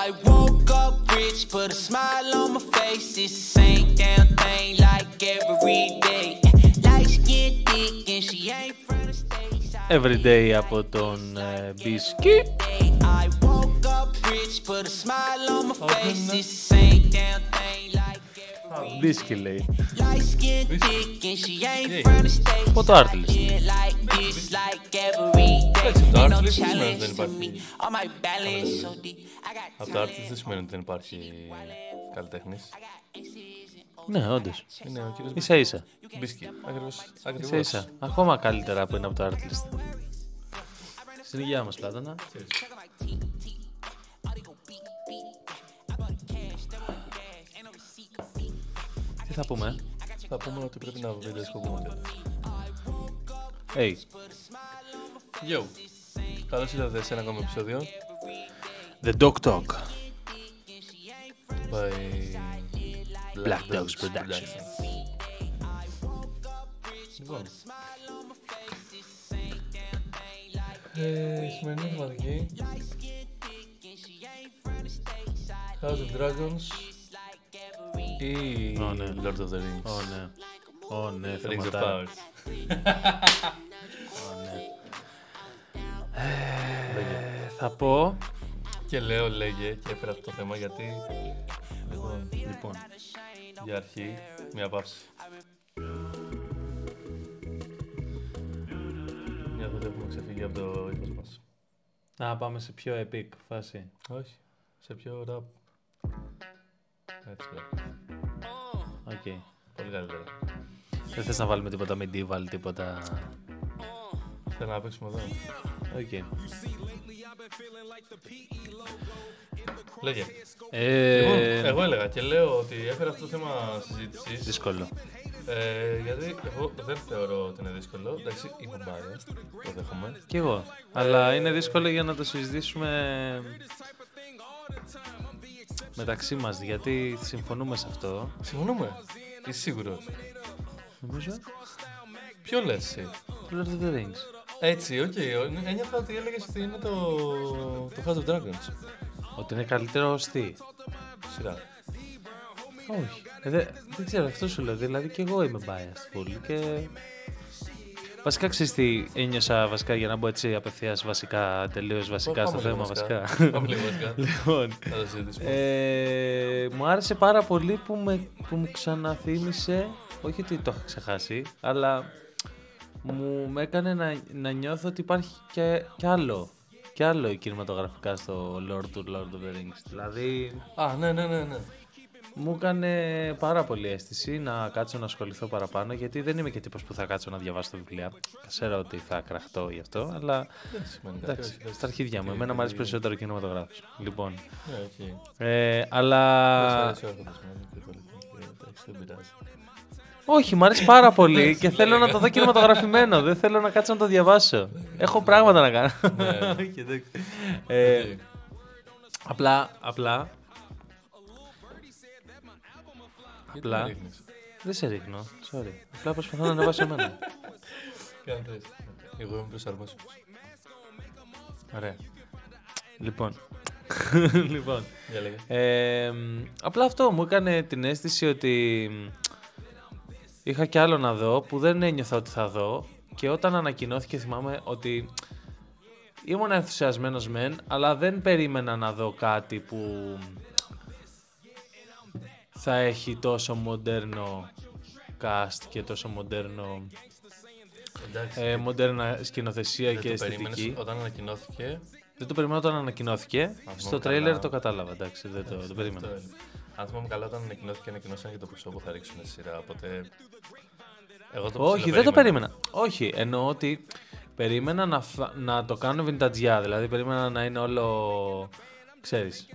I woke up rich, put a smile on my face. It's the same damn thing like every day. Life's get thick and she ain't from the States. Everyday από τον ε, Biscuit. I woke up rich, put a smile on my face. It's the same damn thing like every Biscuit λέει. Life's get thick and she ain't from the States. Από το Artlist. Shit like this, like every day. Εντάξει, το Ain't no Artlist δεν σημαίνει ότι challenge δεν to υπάρχει. me. All my balance so deep. I got Από το artist δεν σημαίνει ότι δεν υπάρχει καλλιτέχνης. Ναι, όντως. Είναι ο κύριος Ίσα ίσα. Μπίσκι. Ακριβώς. Ίσα ίσα. Ακόμα καλύτερα από είναι από το Artlist. Στην υγεία μας, Πλάτωνα. Τι θα πούμε, Θα πούμε ότι πρέπει να βιντεοσκοπούμε. Hey, Yo. Καλώς ήρθατε σε ένα ακόμα επεισόδιο. The Dog Talk. By Black Dogs Production. Λοιπόν. Ε, η σημερινή θεματική House of Dragons ή Ω, ναι. Lord of the Rings. Ω, ναι. Ω, ναι, Rings of θεματάρα. Powers. Ω, ναι. Λέγε. Ε, Θα πω, Και λέω λέγε και έφερα αυτό το θέμα γιατί λοιπόν, λοιπόν, για αρχή μια παύση. Νιώθω ότι έχουμε ξεφύγει από το ύφος μας. να πάμε σε πιο epic φάση. Όχι, σε πιο rap. Έτσι, rap. OK. Πολύ καλύτερα. Δεν θες να βάλουμε τίποτα medieval, τίποτα... Θέλω να παίξουμε εδώ. Οκ. Λέγε. Ε, Λοιπόν, εγώ έλεγα και λέω ότι έφερα αυτό το θέμα συζήτησης. Δύσκολο. Ε, γιατί εγώ δεν θεωρώ ότι είναι δύσκολο. Εντάξει, είμαι biased, το δέχομαι. Κι εγώ. Αλλά είναι δύσκολο για να το συζητήσουμε μεταξύ μας, γιατί συμφωνούμε σε αυτό. Συμφωνούμε. Είσαι σίγουρος. Νομίζω. Ποιο λες εσύ; Το Lord of the Rings. Έτσι, OK. Okay. Ένιωθα ότι έλεγες ότι είναι το, το House of Dragons. Ότι είναι καλύτερο ως τι; Σειρά. Όχι. Ε, δε- δεν ξέρω, αυτό σου λέω. Δηλαδή και εγώ είμαι biased full και... Βασικά ξέρεις τι ένιωσα βασικά για να μπω έτσι απευθείας βασικά, τελείως βασικά στο Πάμε λίγο θέμα βασικά. Πάμε λίγο βασικά. λοιπόν, Θα το συζητήσουμε. Ε, μου άρεσε πάρα πολύ που, με, που μου ξαναθύμισε, όχι ότι το είχα ξεχάσει, αλλά μου με έκανε να, να νιώθω ότι υπάρχει και, και άλλο. Και άλλο κινηματογραφικά στο Lord του Lord of the Rings. Δηλαδή, Α, ναι, ναι, ναι. ναι. Μου έκανε πάρα πολύ αίσθηση να κάτσω να ασχοληθώ παραπάνω, γιατί δεν είμαι και τύπος που θα κάτσω να διαβάσω τα βιβλία. Ξέρω ότι θα κραχτώ γι' αυτό, αλλά Δεν σημαίνει κάτι. εντάξει, όχι, εντάξει. στα αρχίδια μου. Εμένα μου αρέσει περισσότερο ο κινηματογράφος. Λοιπόν, Ναι, οκ. ε, Δεν σ' αλλά... αρέσει ο Άρχοντας μόνο και πολύ. Ε, Εντάξει, δεν πειράζει. Όχι, μου αρέσει πάρα πολύ και θέλω να το δω κινηματογραφημένο. Δεν θέλω να κάτσω να το διαβάσω. Έχω πράγματα να κάνω. Ναι. Όχι, εντάξει. Ε, Οκ. Απλά, απλά, Γιατί απλά. με ρίχνεις; δεν σε ρίχνω. Sorry. Απλά προσπαθώ να ανεβάσω εμένα. Κάνε το έτσι. Εγώ είμαι προσαρμόσιμος. Ωραία. Λοιπόν. λοιπόν. Για λέγε. Ε, μ, απλά αυτό μου έκανε την αίσθηση ότι μ, είχα κι άλλο να δω που δεν ένιωθα ότι θα δω και όταν ανακοινώθηκε θυμάμαι ότι ήμουν ενθουσιασμένος μεν αλλά δεν περίμενα να δω κάτι που θα έχει τόσο μοντέρνο cast και τόσο μοντέρνο Εντάξει. ε, μοντέρνα σκηνοθεσία δεν και το περίμενες αισθητική. όταν ανακοινώθηκε. Δεν το περίμενα όταν ανακοινώθηκε. Στο θυμάμαι τρέιλερ καλά. το κατάλαβα, εντάξει, δεν το, το περίμενα. Αυτό είναι. Αν θυμάμαι καλά, όταν ανακοινώθηκε, ανακοινώσαν και το ποσό που θα ρίξουν στη σειρά. Οπότε. Εγώ το Όχι, δεν το ψιλοπερίμενα. περίμενα. Όχι, εννοώ ότι περίμενα να, φα- να το κάνω vintage, δηλαδή περίμενα να είναι όλο, ξέρεις,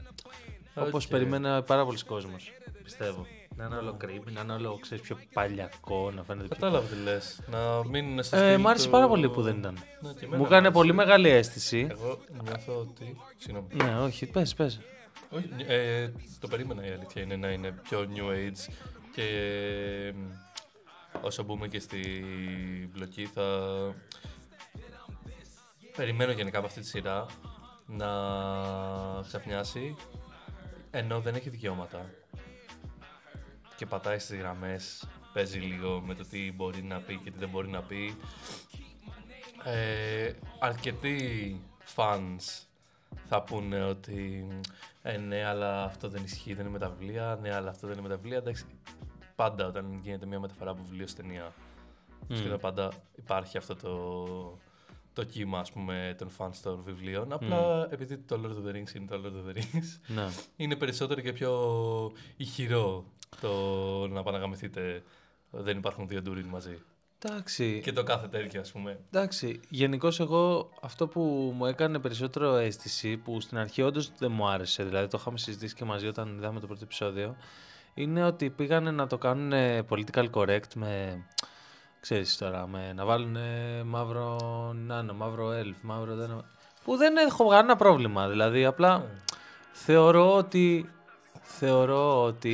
όπως Οκ. περίμενα πάρα πολλοί κόσμος, πιστεύω. Να είναι όλο creepy, να είναι όλο, ξέρεις, πιο παλιακό, να φαίνεται πιο... Κατάλαβα τι λες. Να μείνουν στο Ε, στυλ μ' άρεσε του- πάρα πολύ που δεν ήταν. Ναι, και εμένα Μου μ' έκανε άρεσε. πολύ μεγάλη αίσθηση. Εγώ νιώθω ότι. Συγγνώμη. Ναι, όχι, πες, πες. Όχι, ε, το περίμενα η αλήθεια είναι να είναι πιο new age και ε, όσο μπούμε και στη μπλοκή θα περιμένω γενικά από αυτή τη σειρά να ξαφνιάσει ενώ δεν έχει δικαιώματα και πατάει στις γραμμές, παίζει λίγο με το τι μπορεί να πει και τι δεν μπορεί να πει. Ε, αρκετοί fans θα πούνε ότι ε, ναι, αλλά αυτό δεν ισχύει, δεν είναι μεταβλία, ναι, αλλά αυτό δεν είναι μεταβλία. Εντάξει, πάντα όταν γίνεται μια μεταφορά από βιβλίο στην ταινία, σχεδόν πάντα υπάρχει αυτό το, το κύμα ας πούμε, των fans των βιβλίων. Απλά επειδή το Lord of the Rings είναι το Lord of the Rings, Ναι. είναι περισσότερο και πιο ηχηρό το να παναγαμηθείτε δεν υπάρχουν δύο ντουριν μαζί. Εντάξει. Και το κάθε τέτοιο, ας πούμε. Εντάξει, γενικώ εγώ αυτό που μου έκανε περισσότερο αίσθηση, που στην αρχή όντως δεν μου άρεσε, δηλαδή το είχαμε συζητήσει και μαζί όταν είδαμε το πρώτο επεισόδιο, είναι ότι πήγανε να το κάνουν political correct με, ξέρεις τώρα, με να βάλουν μαύρο νάνο, μαύρο elf, μαύρο δεν... Που δεν έχω κανένα πρόβλημα, δηλαδή απλά θεωρώ ότι... Θεωρώ ότι...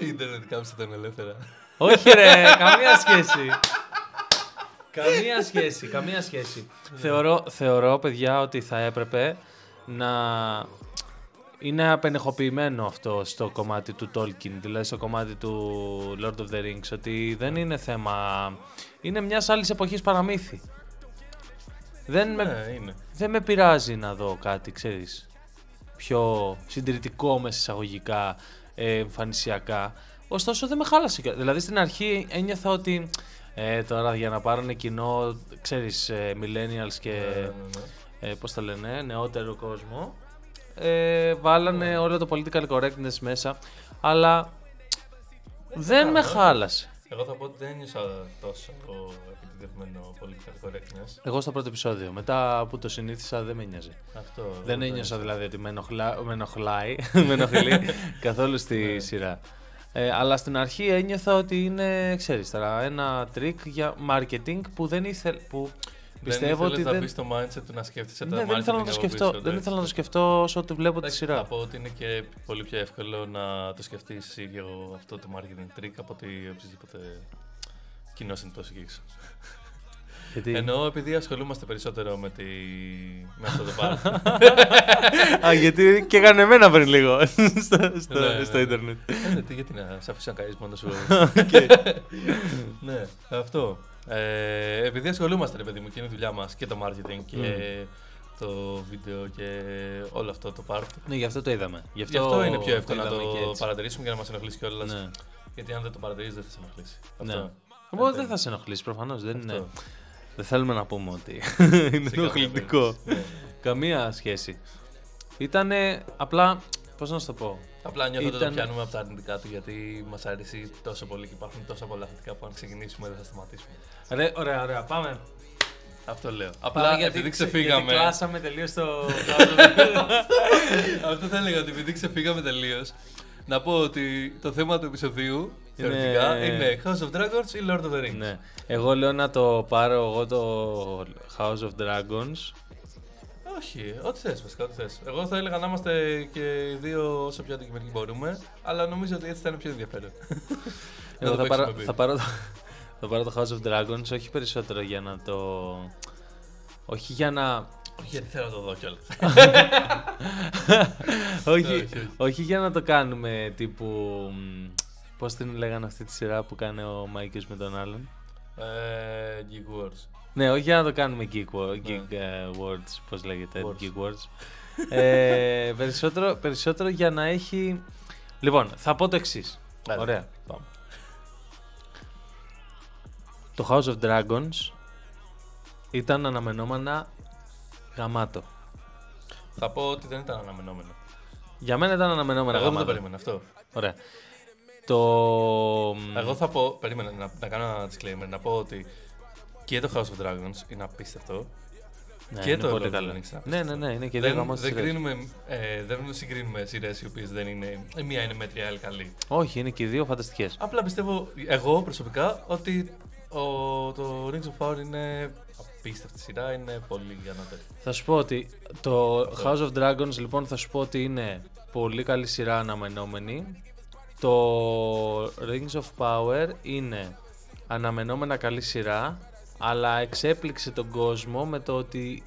Η Ιντερνετ κάμψε ήταν ελεύθερα. Όχι ρε, καμία σχέση. καμία σχέση, καμία σχέση. θεωρώ, θεωρώ, παιδιά, ότι θα έπρεπε να είναι απενεχοποιημένο αυτό στο κομμάτι του Tolkien, δηλαδή στο κομμάτι του Lord of the Rings, ότι δεν είναι θέμα... Είναι μιας άλλης εποχής παραμύθι. Δεν, με, Ναι, είναι. δεν με πειράζει να δω κάτι, ξέρεις, πιο συντηρητικό μέσα εισαγωγικά, ε, εμφανισιακά. Ωστόσο δεν με χάλασε. κα- Δηλαδή στην αρχή ένιωθα ότι ε, τώρα για να πάρουν κοινό, ξέρεις, ε, millennials και Ναι, ναι, ναι. ε, πώς τα λένε, νεότερο κόσμο, ε, βάλανε όλο το political correctness μέσα, αλλά δεν με χάλασε. Εγώ θα πω ότι δεν ένιωσα τόσο επιτυχημένο political correctness. Εγώ στο πρώτο επεισόδιο, μετά που το συνήθισα δεν με νοιάζει. Αυτό. Δεν εγώ ένιωσα δηλαδή ότι με, ενοχλά, με ενοχλάει, με ενοχλεί καθόλου στη σειρά. Ε, αλλά στην αρχή ένιωθα ότι είναι, ξέρεις τώρα, ένα τρικ για marketing που δεν ήθελε, που πιστεύω δεν ότι ήθελες δεν... να μπεις στο mindset του να σκέφτεσαι Ναι, τα δεν ήθελα να το marketing από σκεφτώ, πίσω, δεν εντάξει. ήθελα να το σκεφτώ όσο τη βλέπω τη Εντάξει, σειρά. Θα πω ότι είναι και πολύ πιο εύκολο να το σκεφτείς ίδιο αυτό το marketing trick από ότι οποιοδήποτε κοινός είναι τόσο εκεί έξω. Γιατί... Ενώ επειδή ασχολούμαστε περισσότερο με, τη... με αυτό το πάρτι. Α, γιατί και έκανε εμένα πριν λίγο στο, στο, Ναι, ναι, στο ναι. ίντερνετ. Ε, τι, γιατί να σε αφήσω να κάνεις μόνο σου. Οκ. ναι, αυτό. Ε, επειδή ασχολούμαστε, ρε παιδί μου, και είναι η δουλειά μας και το marketing και το βίντεο και όλο αυτό το part. ναι, γι' αυτό το είδαμε. Γι' αυτό είναι πιο εύκολο να είδαμε και το έτσι. παρατηρήσουμε και να μας ενοχλήσει κιόλας. Ναι. Γιατί αν δεν το παρατηρείς δεν θα σε ενοχλήσει. Ναι. Αυτό. Οπότε δεν θα σε ενοχλήσει προφανώς. Δεν, είναι... Αυτό. δεν θέλουμε να πούμε ότι είναι Σε ενοχλητικό. καταλαβαίνεις. Ναι. Καμία σχέση. Ήτανε απλά. Πώς να σου το πω. Απλά νιώθω ότι το Ήταν- πιάνουμε από τα αρνητικά του γιατί μας αρέσει τόσο πολύ και υπάρχουν τόσα πολλά θετικά που αν ξεκινήσουμε δεν θα σταματήσουμε. Ρε, ωραία, ωραία. Πάμε. Αυτό λέω. Πάμε, Απλά γιατί επειδή ξε- ξεφύγαμε. Γιατί κλάσαμε τελείως το. Αυτό θα έλεγα ότι επειδή ξεφύγαμε τελείως. Να πω ότι το θέμα του επεισοδίου Είναι- θεωρητικά είναι House of Dragons ή Lord of the Rings. ναι. Εγώ λέω να το πάρω εγώ το House of Dragons. Όχι, ό,τι θες βασικά, ό,τι θες. Εγώ θα έλεγα να είμαστε και οι δύο όσο πιο αντικειμενικοί μπορούμε, αλλά νομίζω ότι έτσι θα είναι πιο ενδιαφέρον. Να Εγώ το θα πάρω, παίξουμε θα, πάρω το, θα πάρω το House of Dragons, όχι περισσότερο για να το. Όχι για να. Όχι, γιατί θέλω να το δω κιόλας. όχι, όχι, όχι. όχι για να το κάνουμε τύπου. μ, Πώς την λέγανε αυτή τη σειρά που κάνει ο Μάικες με τον άλλον; Ε, Geek Wars. Ναι, όχι για να το κάνουμε geek, wo- geek Ναι. ε, words, πώς λέγεται, Words. geek words. ε, περισσότερο, περισσότερο για να έχει... Λοιπόν, θα πω το εξής. Άντε, Ωραία. Πάμε. Το House of Dragons ήταν αναμενόμενα γαμάτο. Θα πω ότι δεν ήταν αναμενόμενο. Για μένα ήταν αναμενόμενα Εγώ δεν το γαμάτο. περίμενα αυτό. Ωραία. Το... Εγώ θα πω, περίμενα να, να κάνω ένα disclaimer, να πω ότι και το House of Dragons είναι απίστευτο. Ναι, και είναι το πολύ Lord of the καλό. Rings είναι Ναι, απίστευτο. ναι, ναι, είναι και δύο δεν, γαμάτες δεν, σειρές. κρίνουμε, ε, δεν συγκρίνουμε σειρές οι οποίες δεν είναι. Η μία είναι μέτρια, η άλλη καλή. Όχι, είναι και οι δύο φανταστικές. Απλά πιστεύω εγώ προσωπικά ότι ο, το Rings of Power είναι απίστευτη σειρά, είναι πολύ ανώτερη. Θα σου πω ότι το House of Dragons λοιπόν θα σου πω ότι είναι πολύ καλή σειρά αναμενόμενη. Το Rings of Power είναι αναμενόμενα καλή σειρά αλλά εξέπληξε τον κόσμο με το ότι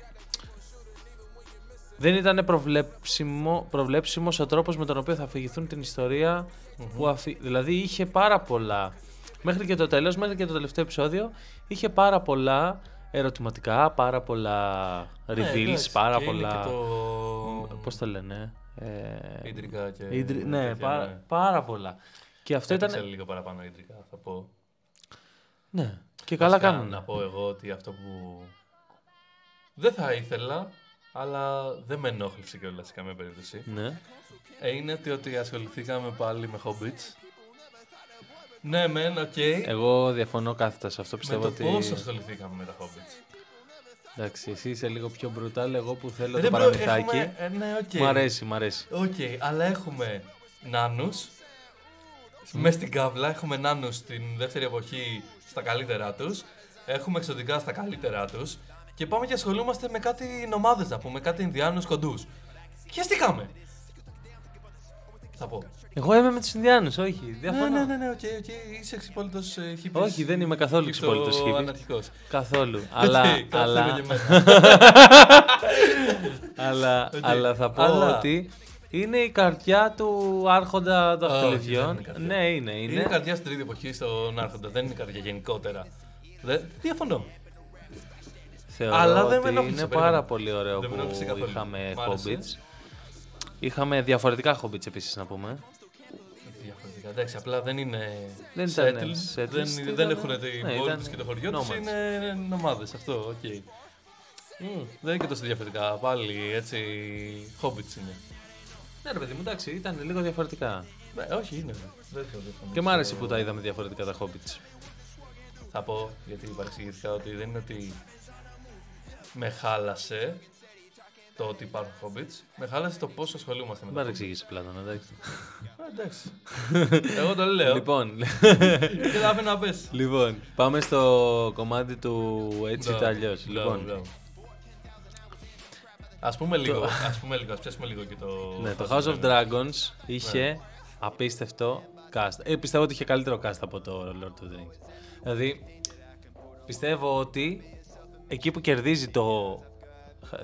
δεν ήταν προβλέψιμο, προβλέψιμος ο τρόπος με τον οποίο θα αφηγηθούν την ιστορια που αφη... Δηλαδή είχε πάρα πολλά, μέχρι και το τέλος, μέχρι και το τελευταίο επεισόδιο, είχε πάρα πολλά ερωτηματικά, πάρα πολλά reveals, Ναι, εντάξει, πάρα και είναι πολλά... Και το... Πώς το λένε... Ε... Ίντρικα και... ίντρι- Ναι, τέτοια, πάρα, ναι. πάρα πολλά. Και αυτό Έπαιξε ήταν... λίγο παραπάνω ίντρικα, θα πω. Ναι, και καλά Βασικά, κάνουν. Να πω εγώ ότι αυτό που δεν θα ήθελα, αλλά δεν με ενόχλησε κιόλας σε καμία περίπτωση, Ναι. ε, είναι ότι, ότι ασχοληθήκαμε πάλι με Hobbits. Ναι, μεν, οκ. Εγώ διαφωνώ κάθετα σε αυτό. με Πιστεύω το ότι. πώς ασχοληθήκαμε με τα Hobbits. Εντάξει, εσύ είσαι λίγο πιο brutal. Εγώ που θέλω Ρε, το bro, παραμυθάκι. έχουμε- ε, ναι, οκ. Μ' αρέσει, μ' αρέσει. Οκ, αλλά έχουμε νάνους μέσα στην κάβλα, έχουμε νάνους στην δεύτερη εποχή στα καλύτερά τους, έχουμε ξωτικά στα καλύτερά τους και πάμε και ασχολούμαστε με κάτι νομάδες να πούμε, κάτι Ινδιάνους κοντούς. Χεστήκαμε! Θα πω. Εγώ είμαι με τους Ινδιάνους, όχι. Ναι, Διαφωνώ. ναι, ναι, ναι, OK, OK, είσαι εξυπόλυτος ε, χίπης. Όχι, δεν είμαι καθόλου εξυπόλυτος χίπης. αναρχικός. Καθόλου. αλλά, Οκ, κάτσε αλλά, λίγο και εμένα. αλλά, Οκ. αλλά θα πω Αλλά- ότι είναι η καρδιά του άρχοντα των Όχι, δεν Δαχτυλιδιών. είναι η καρδιά. Ναι, είναι. Είναι. Είναι η καρδιά στην τρίτη εποχή στον Άρχοντα, δεν είναι η καρδιά γενικότερα. Δεν, διαφωνώ. Θεωρώ Αλλά δεν με ότι ενόχλησε, είναι περίμενε. πάρα πολύ ωραίο Δεν με ενόχλησε που καθόλου. είχαμε Μ' άρεσε. Hobbits. Είχαμε διαφορετικά Hobbits επίσης να πούμε. Διαφορετικά. Εντάξει, απλά δεν είναι. Δεν ήταν settled, settled, δεν, ήταν- δεν έχουν την ναι, πόλη ήταν του και το χωριό τους. nomads. Είναι νομάδες. Αυτό, οκ. Μμ, Δεν είναι και τόσο διαφορετικά. Πάλι έτσι. Hobbits είναι. Ναι, ρε παιδί μου, εντάξει, ήταν λίγο διαφορετικά. Ναι, όχι, είναι. Δεν το διαφωνώ. Και μ' άρεσε που τα είδαμε διαφορετικά τα Hobbits. Θα πω γιατί παρεξηγήθηκα ότι δεν είναι ότι με χάλασε το ότι υπάρχουν Hobbits. Με χάλασε το πώς ασχολούμαστε με Δεν τα Hobbits. παρεξηγήσει Πλάτων, εντάξει. Ε, Εντάξει. Εγώ το λέω. λοιπόν, Και θα αφήνω να πες. λοιπόν, πάμε στο κομμάτι του έτσι ή Μπράβο, αλλιώς. μπράβο, Λοιπόν, μπράβο. Ας πούμε λίγο, ας πούμε λίγο, ας πιάσουμε λίγο και το... ναι, το House of Dragons είχε Ναι. απίστευτο cast. Ε, πιστεύω ότι είχε καλύτερο cast από το Lord of the Rings. Δηλαδή, πιστεύω ότι εκεί που κερδίζει το,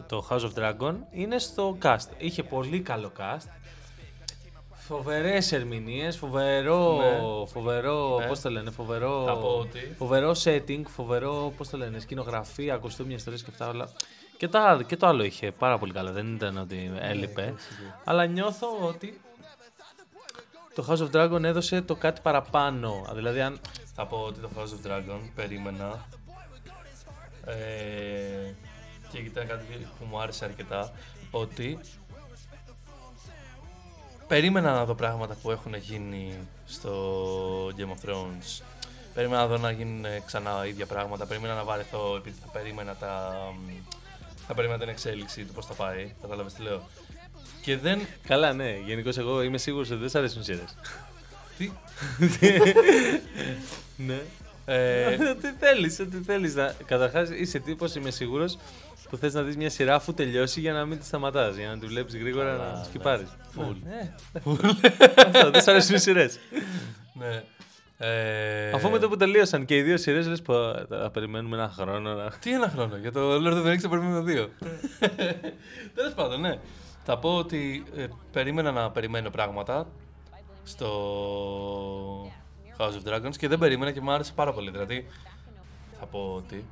το House of Dragon είναι στο cast. Είχε πολύ καλό cast. Φοβερές ερμηνείες, φοβερό. Ναι. Φοβερό. Ναι. Πώς το λένε, φοβερό. Θα πω ότι- Φοβερό setting, φοβερό. Πώς το λένε, σκηνογραφία, κοστούμια, ιστορίες και αυτά όλα. Και, τα, και το άλλο είχε πάρα πολύ καλά. Δεν ήταν ότι έλειπε. αλλά νιώθω ότι το House of Dragon έδωσε το κάτι παραπάνω. Δηλαδή, αν. Θα πω ότι το House of Dragon περίμενα ε, και ήταν κάτι που μου άρεσε αρκετά ότι περίμενα να δω πράγματα που έχουν γίνει στο Game of Thrones περίμενα να δω να γίνουν ξανά ίδια πράγματα περίμενα να βαρεθώ επειδή θα περίμενα τα θα περίμενα την εξέλιξη του πώς θα πάει κατάλαβες τι λέω και δεν Καλά, ναι. Γενικώς εγώ είμαι σίγουρος ότι δεν σ' αρέσουν σειρές. τι, ναι. ε, Ό,τι θέλεις, ό,τι θέλεις. Καταρχάς, είσαι τύπος, είμαι σίγουρος, που θες να δεις μια σειρά αφού τελειώσει για να μην τη σταματάς. Για να τη βλέπεις γρήγορα Καλά, να ναι. τη σκυπάρει. Full. Αυτό, δεν σ' αρέσουν οι σειρές. ναι. Ε, Αφού με το που τελείωσαν και οι δύο σειρές, λες πω θα περιμένουμε ένα χρόνο να. Τι ένα χρόνο, για το Lord of the Rings θα περιμένουμε δύο. Τέλος πάντων, ναι. Θα πω ότι ε, περίμενα να περιμένω πράγματα στο House of Dragons και δεν περίμενα και μου άρεσε πάρα πολύ. Δηλαδή, θα πω ότι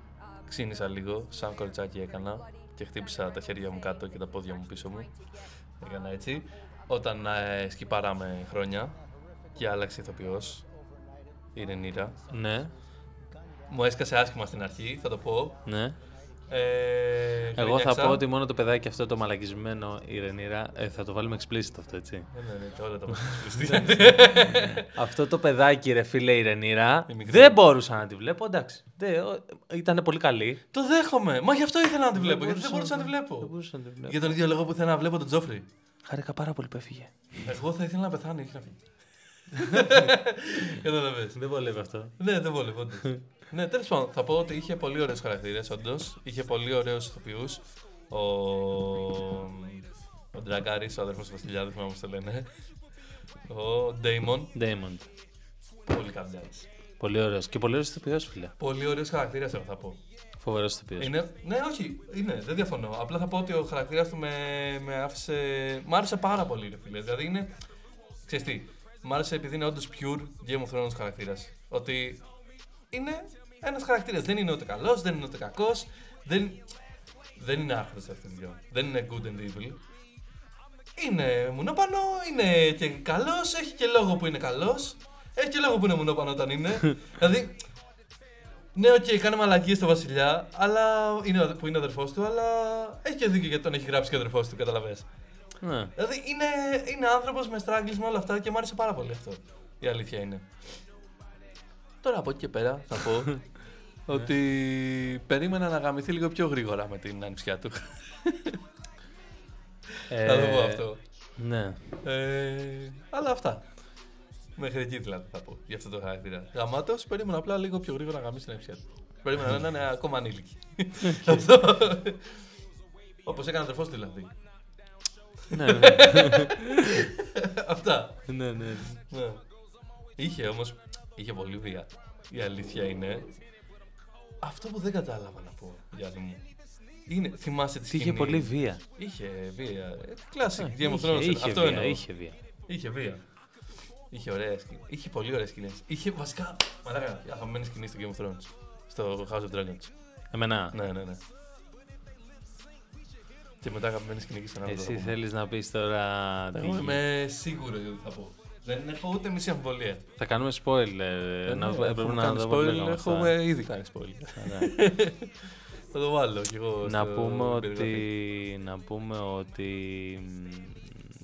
ξύνησα λίγο, σαν κοριτσάκι έκανα και χτύπησα τα χέρια μου κάτω και τα πόδια μου πίσω μου. Έκανα έτσι. Όταν ε, σκυπάραμε χρόνια και άλλαξε ηθοποιός, η Ρενίρα. Ναι, Μου έσκασε άσχημα στην αρχή, θα το πω. ναι. Ε, Εγώ θα γκρίνιαξα. πω ότι μόνο το παιδάκι αυτό το μαλακισμένο η Ρενίρα. Ε, θα το βάλουμε explicit αυτό, έτσι. Ναι, ναι, ναι, και όλα τα βάζω αυτό το παιδάκι, ρε φίλε, η Ρενίρα. Η μικρή. Δεν μπορούσα να τη βλέπω, εντάξει. Ήταν πολύ καλή. Το δέχομαι. Μα γι' αυτό ήθελα να τη βλέπω. Γιατί δεν μπορούσα μπορούσα να τη Δεν βλέπω. μπορούσα να τη βλέπω. Για τον ίδιο λόγο που ήθελα να βλέπω τον Τζόφρι. Χάρηκα πάρα πολύ που έφυγε. Εγώ θα ήθελα να πεθάνει, όχι να φύγει. Κατάλαβες. Δεν βολεύει αυτό. Ναι, δεν βόλευε, όντως. ναι, τέλος πάντων, θα πω ότι είχε πολύ ωραίους χαρακτήρες, όντως. Είχε πολύ ωραίους ηθοποιούς. Ο. Ο Ντραγκάρης, ο αδερφός του Βασιλιά, δεν θυμάμαι πώς το λένε. Ο Ντέιμον. Diamond. Πολύ καλός. Πολύ ωραίος. Και πολύ ωραίος ηθοποιός, φίλε. Πολύ ωραίο χαρακτήρα, εγώ θα πω. Φοβερός ηθοποιός. Είναι, ναι, όχι, είναι, δεν διαφωνώ. Απλά θα πω ότι ο χαρακτήρας του με, με άφησε. Μ' άρεσε πάρα πολύ, ρε φίλε. Δηλαδή είναι. Ξέρεις τι, μ' άρεσε επειδή είναι όντως pure Game of Thrones χαρακτήρας. Ότι είναι ένας χαρακτήρας. Δεν είναι ούτε καλός, δεν είναι ούτε κακός. Δεν, δεν είναι άχρηστο αυτό το δυο. Δεν είναι good and evil. Είναι μουνόπανο, είναι και καλός, έχει και λόγο που είναι καλός. Έχει και λόγο που είναι μουνόπανο όταν είναι. δηλαδή, ναι, OK, okay, κάνει μαλακίες στο Βασιλιά, αλλά είναι, ο- που είναι ο αδερφός του, αλλά έχει και δίκιο γιατί τον έχει γράψει και ο αδερφός του, κατάλαβες. Ναι. Δηλαδή είναι, είναι άνθρωπος με struggles με όλα αυτά και μου άρεσε πάρα πολύ αυτό. Η αλήθεια είναι. Τώρα από εκεί και πέρα θα πω ότι περίμενα να γαμηθεί λίγο πιο γρήγορα με την ανιψιά του. Ε, Θα το πω αυτό. Ναι. Ε, αλλά αυτά. Μέχρι εκεί δηλαδή θα πω για αυτό το χαρακτήρα. Γαμάτος, περίμενα απλά λίγο πιο γρήγορα να γαμίσει την ανιψιά του. Περίμενα να είναι ακόμα ανήλικη. Αυτό. Όπως έκανε ο αδερφός του δηλαδή. Ναι, ναι. Αυτά. ναι, ναι. Ναι. Είχε όμως. Είχε πολύ βία. Η αλήθεια είναι. Αυτό που δεν κατάλαβα να πω, Γιάννη μου. Είναι, θυμάσαι τη Τι είχε σκηνή; πολύ βία. Είχε βία. Ε, Classic. Ε, Game of είχε- Thrones. είχε Αυτό βία, εννοώ. Είχε βία. Είχε βία. Είχε ωραία σκηνή. Είχε πολύ ωραίες σκηνές. Είχε βασικά. Μαλάκα, η αγαπημένη σκηνή στο Game of Thrones. Στο House of Dragons. Εμένα. Ναι, ναι, ναι. Και μετά αγαπημένη σκηνή και στον άλλο. Εσύ θέλεις να πεις τώρα τι Εγώ είμαι σίγουρο ότι θα πω. Δεν έχω ούτε μισή αμφιβολία. Θα κάνουμε spoiler. ε, να, ναι, έπρεπε αφού να κάνει το spoiler, βλέπαμε αυτά. Έχουμε ήδη κάνει spoiler. Ωραία. θα το βάλω κι εγώ. να, στο πούμε περιγραφή. ότι, να πούμε ότι...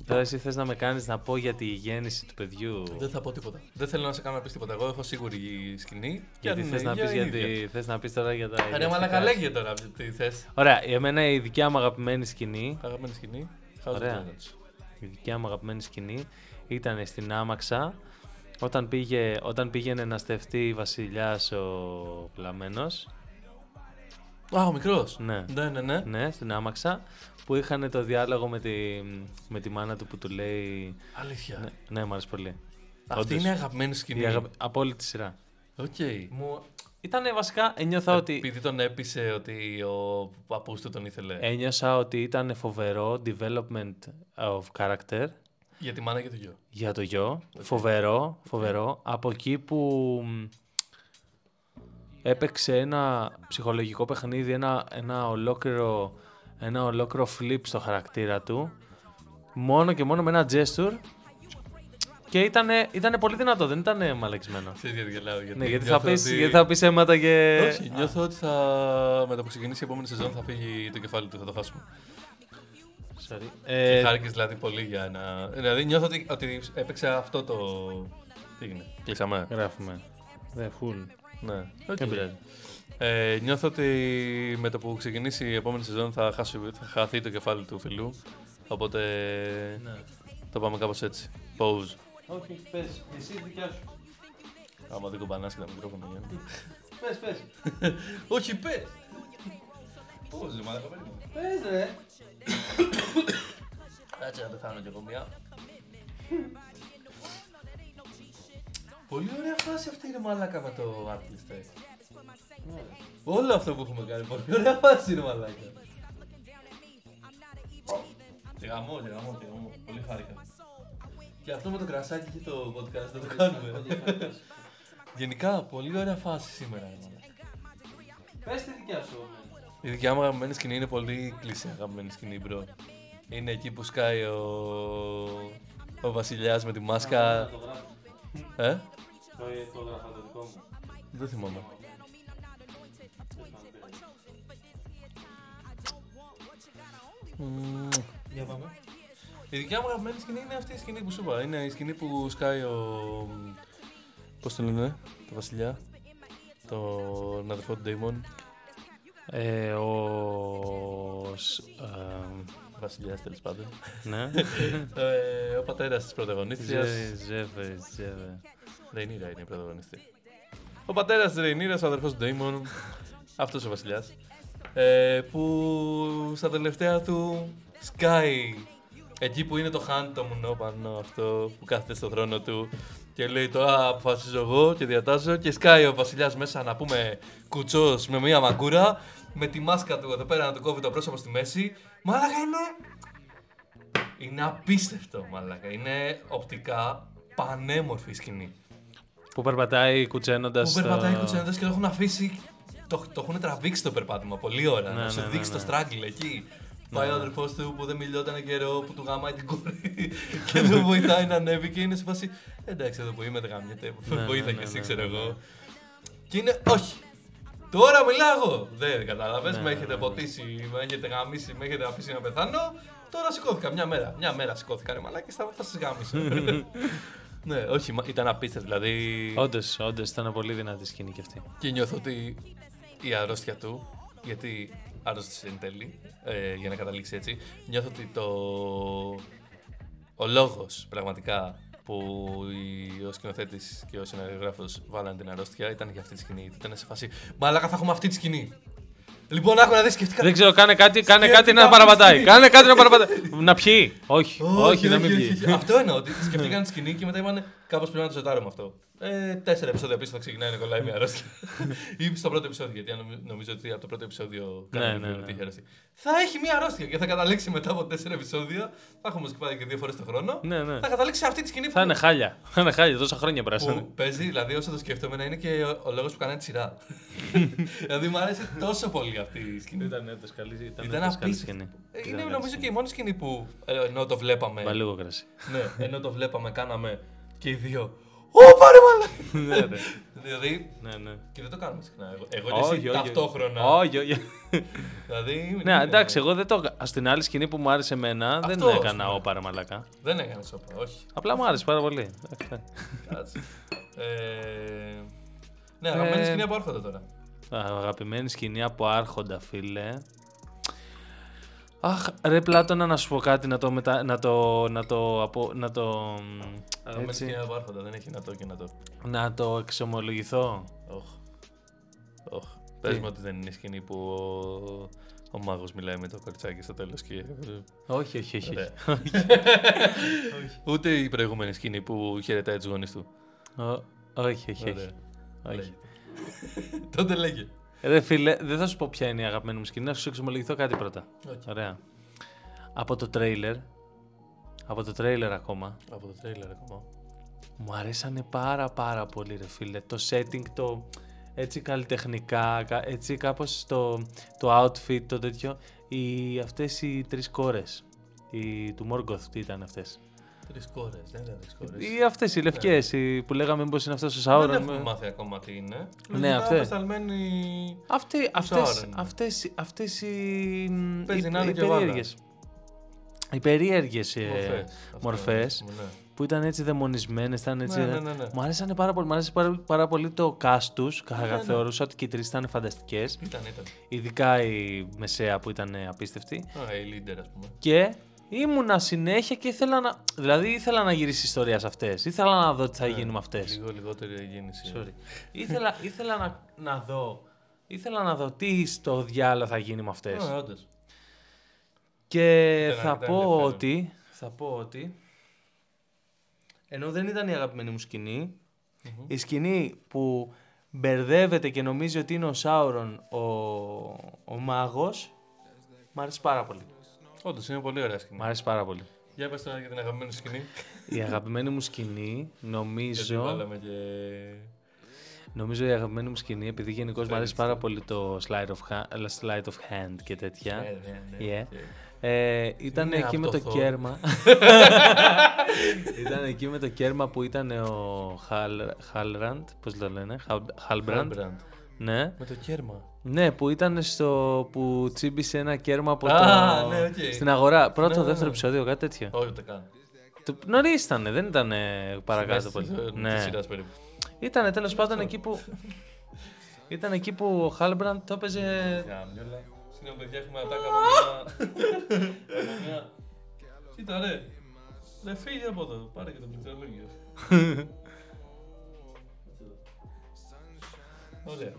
μ, Τώρα εσύ θες να με κάνεις να πω για τη γέννηση του παιδιού; Δεν θα πω τίποτα. Δεν θέλω να σε κάνω να πεις τίποτα. Εγώ έχω σίγουρη σκηνή. Και Γιατί αν θες είναι να, ίδια, πεις είναι γιατί, ίδια. θες να πεις τώρα για τα Ρε ιδιαστικά μαλακα σου; λέγε τώρα τι θες. Ωραία, εμένα η δικιά μου αγαπημένη σκηνή Αγαπημένη σκηνή. House of Ωραία. Dragons. η δικιά μου αγαπημένη σκηνή ήταν στην Άμαξα όταν, πήγε, όταν πήγαινε να στεφτεί βασιλιάς ο Πλαμένος Α, ο μικρός. Ναι. ναι, ναι. ναι. ναι, στην Άμαξα που είχαν το διάλογο με τη, με τη μάνα του που του λέει Αλήθεια. ναι, ναι μου άρεσε πολύ Αυτή Όντως. είναι αγαπημένη σκηνή. η αγάπη, από όλη τη σειρά Οκ. μου, ήταν βασικά, ένιωθα ότι, Επειδή τον έπεισε ότι ο παππούς του τον ήθελε. ένιωσα ότι ήταν φοβερό development of character Για τη μάνα και το γιο. για το γιο. Φοβερό, φοβερό. Από εκεί που μ, έπαιξε ένα ψυχολογικό παιχνίδι, ένα, ένα, ολόκληρο, ένα ολόκληρο flip στο χαρακτήρα του, μόνο και μόνο με ένα gesture και ήταν ήτανε πολύ δυνατό, δεν ήταν μαλεξμένο. Ξέρεις γιατί γελάω. Γιατί Ναι, γιατί θα, νιώθω πεις, ότι- γιατί θα πεις αίματα και... Όχι, νιώθω ότι θα... με το που ξεκινήσει η επόμενη σεζόν θα φύγει το κεφάλι του, θα το χάσουμε. Sorry. Και Ε, χάρηκες δηλαδή πολύ για ένα... Δηλαδή νιώθω ότι, ότι έπαιξε αυτό το... Τι έγινε, κλείσαμε. γράφουμε. Δε, full. Ναι, Δεν πειράζει. Ε, νιώθω ότι με το που ξεκινήσει η επόμενη σεζόν θα, χάσει, θα χαθεί το κεφάλι του φιλού. Οπότε Ναι. το πάμε κάπως έτσι. Pause. Όχι, πες. Εσύ δικιά σου. Άμα δεν κομπανάς και τα μικρόφωνα Γιάννη. Πες, πες. Όχι, πες! Πώς, ρε μαλάκα, περίμενε. Πες ρε. Κάτσε να πεθάνω κι εγώ μία. Πολύ ωραία φάση αυτή είναι μαλάκα με το Artlist. Ε. Όλο αυτό που έχουμε κάνει, πολύ ωραία φάση είναι μαλάκα. Τι γαμό, τι γαμό, τι γαμό. Πολύ χάρηκα. Και αυτό με το κρασάκι και το podcast θα το κάνουμε. Γενικά, πολύ ωραία φάση σήμερα. ρε μαλάκα. Πες τη δικιά σου. Η δικιά μου αγαπημένη σκηνή είναι πολύ κλεισέ αγαπημένη σκηνή, bro. Είναι εκεί που σκάει ο, ο βασιλιάς με τη μάσκα. Ε; Το γράφω το δικό μου. Δεν θυμάμαι. Για πάμε. Η δικιά μου αγαπημένη σκηνή είναι αυτή η σκηνή που σου είπα. Είναι η σκηνή που σκάει ο. Πώς το λένε, το βασιλιά. Τον αδερφό του Ντέιμον. Ε, ο... σ- ε, Βασιλιάς τέλος πάντων. ναι. ε, ο πατέρας της πρωταγωνίστριας. Ζε- Ζεύε, ζεύε. Ρεϊνίρα είναι η πρωταγωνιστή. Ο πατέρας της Ρεϊνίρα, ο αδερφός του Ντέιμον. Αυτός ο βασιλιάς. Ε, που στα τελευταία του σκάει εκεί που είναι το χάν το μουνόπανο αυτό που κάθεται στο θρόνο του Και λέει τώρα αποφασίζω εγώ και διατάζω και σκάει ο βασιλιάς μέσα να πούμε κουτσός με μία μαγκούρα με τη μάσκα του εδώ πέρα να του κόβει το πρόσωπο στη μέση. Μάλακα είναι. Είναι απίστευτο, μάλακα. Είναι οπτικά πανέμορφη η σκηνή. Που περπατάει κουτσένοντας. Που περπατάει κουτσένοντας και το έχουν αφήσει. Το, το έχουν τραβήξει το περπάτημα πολύ ώρα. Ναι, να σου ναι, ναι, δείξει ναι. το struggle εκεί. Πάει ο αδερφός του που δεν μιλιόταν καιρό, που του γαμάει την κόρη και δεν βοηθάει να ανέβει και είναι σε φάση. Εντάξει, εδώ που είμαι δεν γαμιέται. Ναι, Βοήθα ναι, και ναι, εσύ, ναι, ξέρω ναι. εγώ. Και είναι, όχι. Τώρα μιλάω εγώ. Δεν κατάλαβες. Ναι, με ναι, έχετε ναι. ποτίσει, με έχετε γαμίσει, με έχετε αφήσει να πεθάνω. Τώρα σηκώθηκα μια μέρα. Μια μέρα σηκώθηκα ρε μαλάκι, θα, θα σας γάμισα. ναι, όχι, μα- ήταν απίστευτο. Δηλαδή. Όντως, όντως ήταν πολύ δυνατή σκηνή και αυτή. Και νιώθω ότι η αρρώστια του, γιατί άρρωστησε εν τέλει, ε, για να καταλήξει έτσι, νιώθω ότι το... ο λόγος πραγματικά που η- ο σκηνοθέτης και ο σεναριογράφος βάλανε την αρρώστια ήταν για αυτή τη σκηνή. Ήταν σε φάση. Μαλάκα, θα έχουμε αυτή τη σκηνή. Λοιπόν, άκου να δεις σκεφτικά. Δεν ξέρω, κάνε κάτι, κάνε Σκέφτηκα κάτι να αυτή τη παραπατάει. σκηνή. Κάνε κάτι να παραπατάει. να πιει. Όχι, όχι, να μην πιει. Αυτό εννοώ. Ότι σκεφτήκαν τη σκηνή και μετά είπαν κάπως πρέπει να το ζετάρουμε αυτό. Ε, τέσσερα επεισόδια πίσω θα ξεκινάει να κολλάει μια αρρώστια. ή στο πρώτο επεισόδιο, γιατί αν νομι- νομίζω ότι από το πρώτο επεισόδιο Ναι, κάνει ναι, ναι, ναι. ότι έχει αρρώστια. Θα έχει μια αρρώστια και θα καταλήξει μετά από τέσσερα επεισόδια. Θα έχουμε σκυπάδι και δύο φορές το χρόνο. Ναι, ναι. Θα καταλήξει σε αυτή τη σκηνή Θα είναι χάλια. Θα είναι χάλια, τόσα χρόνια που περάσανε. παίζει, δηλαδή όσο το σκέφτομαι να είναι και ο, ο λόγος που κάνει τη σειρά. δηλαδή μου άρεσε τόσο πολύ αυτή η σκηνή. Ήταν έτος καλή, ήταν Ήταν έτος καλή απίστευτο. σκηνή. Ε, Ήταν Είναι καλή νομίζω σκηνή. και η μόνη σκηνή που ε, ενώ το βλέπαμε. Μα λίγο κρασί. ναι, ενώ το βλέπαμε, κάναμε και οι δύο. Ω, πάρε μαλά! Ναι, ναι. δηλαδή, Ναι, ναι. και δεν το κάνουμε συχνά. Εγώ, εγώ και εσύ Όχι, όχι. ταυτόχρονα. Όχι, όχι. Δηλαδή, Ναι, είναι- εντάξει, εγώ δεν το. έκανα. Στην άλλη σκηνή που μου άρεσε εμένα, δεν Αυτό, ας έκανα πούμε. όπα ρε μαλακά. Δεν έκανε σώπα, όχι. Απλά μου άρεσε πάρα πολύ. Εντάξει. Κάτσε. ε, ναι, αγαπημένη Ε, σκηνή από άρχοντα τώρα. Αγαπημένη σκηνή από Άρχοντα, φίλε. Αχ, ρε Πλάτωνα, να σου πω κάτι, να το μετα... να το... να το... απο- να το... μ, Αγαπημένη έτσι, σκηνή από άρχοντα, δεν έχει να το και να το. να το εξομολογηθώ. Όχ. Όχ. Πες μου ότι δεν είναι η σκηνή που ο, ο μάγος μιλάει με το κοριτσάκι στο τέλος και... Όχι, όχι, όχι. Ωραία. όχι. Ούτε η προηγούμενη σκηνή που χαιρετάει τους γονείς του. Ω, όχι, όχι, όχι. Ωραία. όχι. Λέγε. Τότε λέγε. Ρε φίλε, δεν θα σου πω ποια είναι η αγαπημένη μου σκηνή, να σου εξομολογηθώ κάτι πρώτα. Οκ. Ωραία. Από το τρέιλερ, από το τρέιλερ ακόμα, Από το τρέιλερ ακόμα. μου αρέσανε πάρα πάρα πολύ ρε φίλε. Το setting, το έτσι καλλιτεχνικά, κα- έτσι κάπως το, το outfit, το τέτοιο. Οι, αυτές οι τρεις κόρες, οι, του Morgoth, τι ήταν αυτές; Τρεις κόρες, δεν ήταν τρεις κόρες. Ή αυτές οι λευκές, οι, που λέγαμε μήπως είναι αυτός ο Sauron. Δεν έχουμε με- μάθει ακόμα τι είναι. Ναι, Λογικά αυτές. απεσταλμένοι- Αυτοί, αυτές, Sauron. αυτές, αυτές οι, μ, Παίζει οι, να είναι οι και Βάνα. περίεργες. Οι περίεργες ε, Μορφές. Αυτό, μορφές ναι. που ήταν έτσι δαιμονισμένες, ήταν έτσι... Ναι, ναι, ναι, ναι. Μου άρεσαν πάρα πολύ, μου άρεσε πάρα, πάρα πολύ το cast τους, Ναι, ναι. θεωρούσα ότι και οι τρεις ήταν φανταστικές, Ήταν, ήταν. ειδικά η Μεσαία που ήταν απίστευτη Α, η leader, ας πούμε. και ήμουνα συνέχεια και ήθελα να, δηλαδή ήθελα να γυρίσει ιστορία σε αυτές, ήθελα να δω τι θα γίνει με αυτές. Λίγο λιγότερη γέννηση. Sorry. ήθελα ήθελα να, να δω, ήθελα να δω τι στο διάλογο θα γίνει με αυτές. Α, όντως. Και Ήταν- θα ήταν πω ενδιαφέρον. ότι. Θα πω ότι. Ενώ δεν ήταν η αγαπημένη μου σκηνη η σκηνή που μπερδεύεται και νομίζει ότι είναι ο Σάουρον ο, ο μάγος, μ' αρέσει πάρα πολύ. Όντως, είναι πολύ ωραία σκηνή. Μ' αρέσει πάρα πολύ. Για πες τώρα για την αγαπημένη σκηνή. Η αγαπημένη μου σκηνή, Γιατί νομίζω, βάλαμε και... νομίζω η αγαπημένη μου σκηνή, επειδή γενικώς μου αρέσει πάρα πολύ το slide of, hand, slide of hand και τέτοια, Ναι, ναι, ναι, Yeah. οκ. Ε, ήταν Είναι εκεί από με το το Thor. κέρμα. ήταν εκεί με το κέρμα που ήταν ο Χαλ, Χαλραντ, πώς το λένε, Χαλ- Χαλμπραντ. Halbrand. Ναι. Με το κέρμα. Ναι, που ήταν στο. που τσίμπησε ένα κέρμα από Α, το. ναι, οκ. Στην αγορά. Πρώτο, Ναι, ναι, δεύτερο ναι. επεισόδιο, κάτι τέτοιο. Όχι, ούτε καν. Το νωρίς ήταν, δεν ήταν παρακάτω Στη πολύ. μέση της- Ναι. της σειράς περίπου. Ήταν τέλος πάντων εκεί που. ήταν εκεί που ο Χάλμπραντ το έπαιζε. Γαμιόλα. Συγγνώμη, παιδιά, έχουμε ατάκα από μια... από μια... Κοίτα, ρε. Ρε, φύγε από εδώ. Πάρε και το πληκτρολόγιο. Ωραία.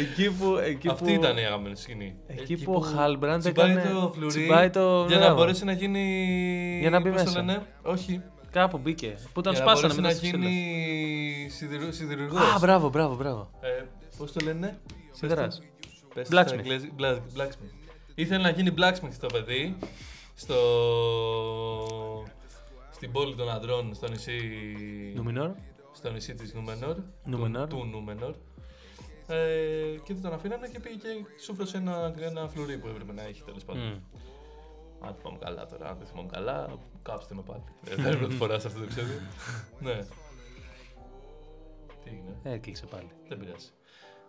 Εκεί που. Εκεί Αυτή που... ήταν η αγαπημένη σκηνή. Εκεί που ο Χάλμπραντ τσιμπάει έκανε- το φλουρί τσιμπάει το- για να μπράβο. μπορέσει να γίνει... Για να μπει πώς το μέσα. λένε, όχι. Κάπου μπήκε. Που τον Για να σπάσανε μπορέσει μετά να στο γίνει σιδηρου, σιδηρουργός. Α, μπράβο, μπράβο, μπράβο. Ε, πώς το λένε; Σιδεράς. Πες Blacksmith. στα αγγλέζι- Bla- Blacksmith. Ήθελε να γίνει blacksmith το παιδί στο... στην πόλη των ανδρών στο νησί, Νουμινόρ. στο νησί της Νούμενορ, Νούμενορ. Του, του Νούμενορ. Ε, και δεν τον αφήνανε και πήγε και σούφρωσε ένα, ένα φλουρί που έπρεπε να έχει τέλος πάντων. Μμ. Αν θυμάμαι καλά τώρα, αν δεν θυμάμαι καλά, κάψτε με πάλι. Ε, Δεν είναι πρώτη φοράς σε αυτό το επεισόδιο. ναι. Τι έγινε; Έκλεισε πάλι. Δεν πειράζει.